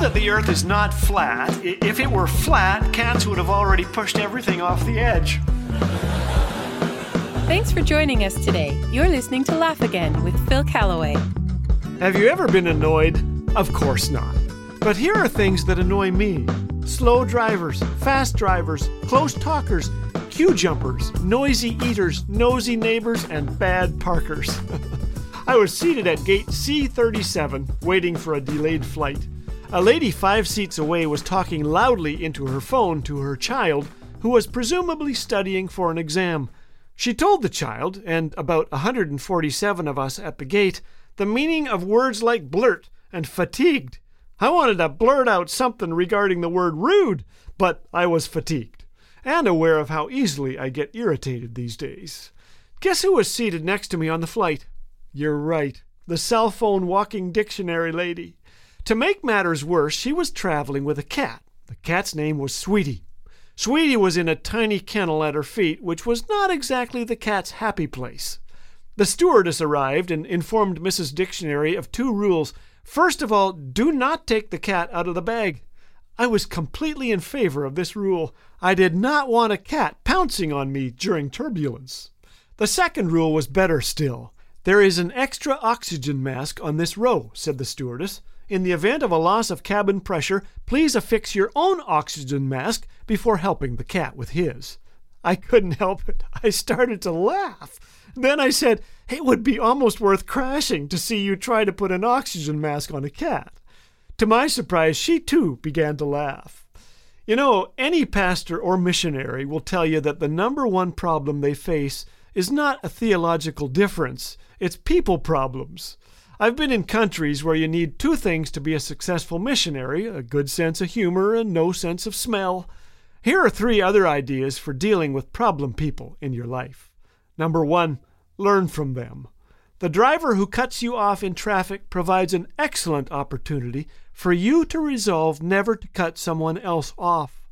that the earth is not flat. If it were flat, cats would have already pushed everything off the edge. Thanks for joining us today. You're listening to Laugh Again with Phil Callaway. Have you ever been annoyed? Of course not. But here are things that annoy me slow drivers, fast drivers, close talkers, queue jumpers, noisy eaters, nosy neighbors, and bad parkers. I was seated at gate C37 waiting for a delayed flight. A lady five seats away was talking loudly into her phone to her child, who was presumably studying for an exam. She told the child, and about 147 of us at the gate, the meaning of words like blurt and fatigued. I wanted to blurt out something regarding the word rude, but I was fatigued, and aware of how easily I get irritated these days. Guess who was seated next to me on the flight? You're right. The cell phone walking dictionary lady. To make matters worse, she was traveling with a cat. The cat's name was Sweetie. Sweetie was in a tiny kennel at her feet, which was not exactly the cat's happy place. The stewardess arrived and informed Mrs. Dictionary of two rules. First of all, do not take the cat out of the bag. I was completely in favor of this rule. I did not want a cat pouncing on me during turbulence. The second rule was better still. There is an extra oxygen mask on this row, said the stewardess. In the event of a loss of cabin pressure, please affix your own oxygen mask before helping the cat with his. I couldn't help it. I started to laugh. Then I said, It would be almost worth crashing to see you try to put an oxygen mask on a cat. To my surprise, she too began to laugh. You know, any pastor or missionary will tell you that the number one problem they face is not a theological difference, it's people problems. I've been in countries where you need two things to be a successful missionary a good sense of humor and no sense of smell. Here are three other ideas for dealing with problem people in your life. Number one, learn from them. The driver who cuts you off in traffic provides an excellent opportunity for you to resolve never to cut someone else off.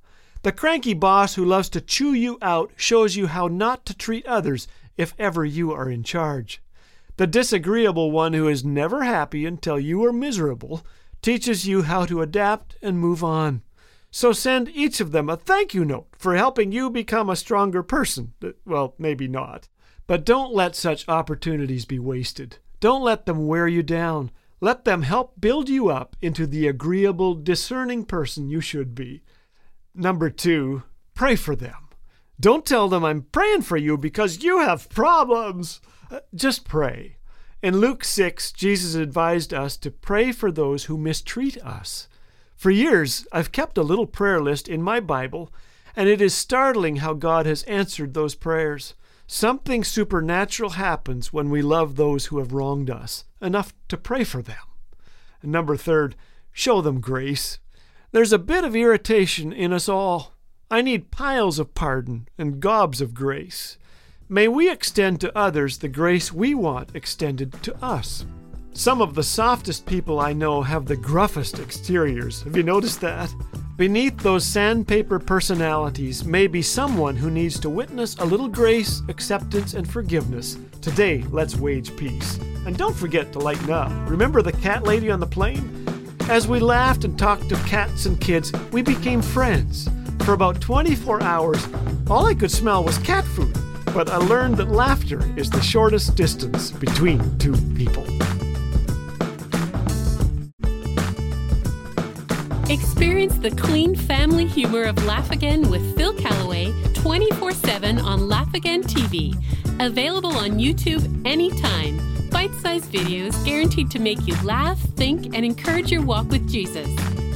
The cranky boss who loves to chew you out shows you how not to treat others if ever you are in charge. The disagreeable one who is never happy until you are miserable teaches you how to adapt and move on. So send each of them a thank you note for helping you become a stronger person. Well, maybe not. But don't let such opportunities be wasted. Don't let them wear you down. Let them help build you up into the agreeable, discerning person you should be. Number two, pray for them. Don't tell them I'm praying for you because you have problems. Uh, just pray. In Luke 6, Jesus advised us to pray for those who mistreat us. For years, I've kept a little prayer list in my Bible, and it is startling how God has answered those prayers. Something supernatural happens when we love those who have wronged us, enough to pray for them. And number third, show them grace. There's a bit of irritation in us all. I need piles of pardon and gobs of grace. May we extend to others the grace we want extended to us. Some of the softest people I know have the gruffest exteriors. Have you noticed that? Beneath those sandpaper personalities may be someone who needs to witness a little grace, acceptance, and forgiveness. Today, let's wage peace. And don't forget to lighten up. Remember the cat lady on the plane? As we laughed and talked to cats and kids, we became friends. For about 24 hours, all I could smell was cat food but I learned that laughter is the shortest distance between two people. Experience the clean family humor of Laugh Again with Phil Callaway 24 7 on Laugh Again TV. Available on YouTube anytime. Bite sized videos guaranteed to make you laugh, think, and encourage your walk with Jesus.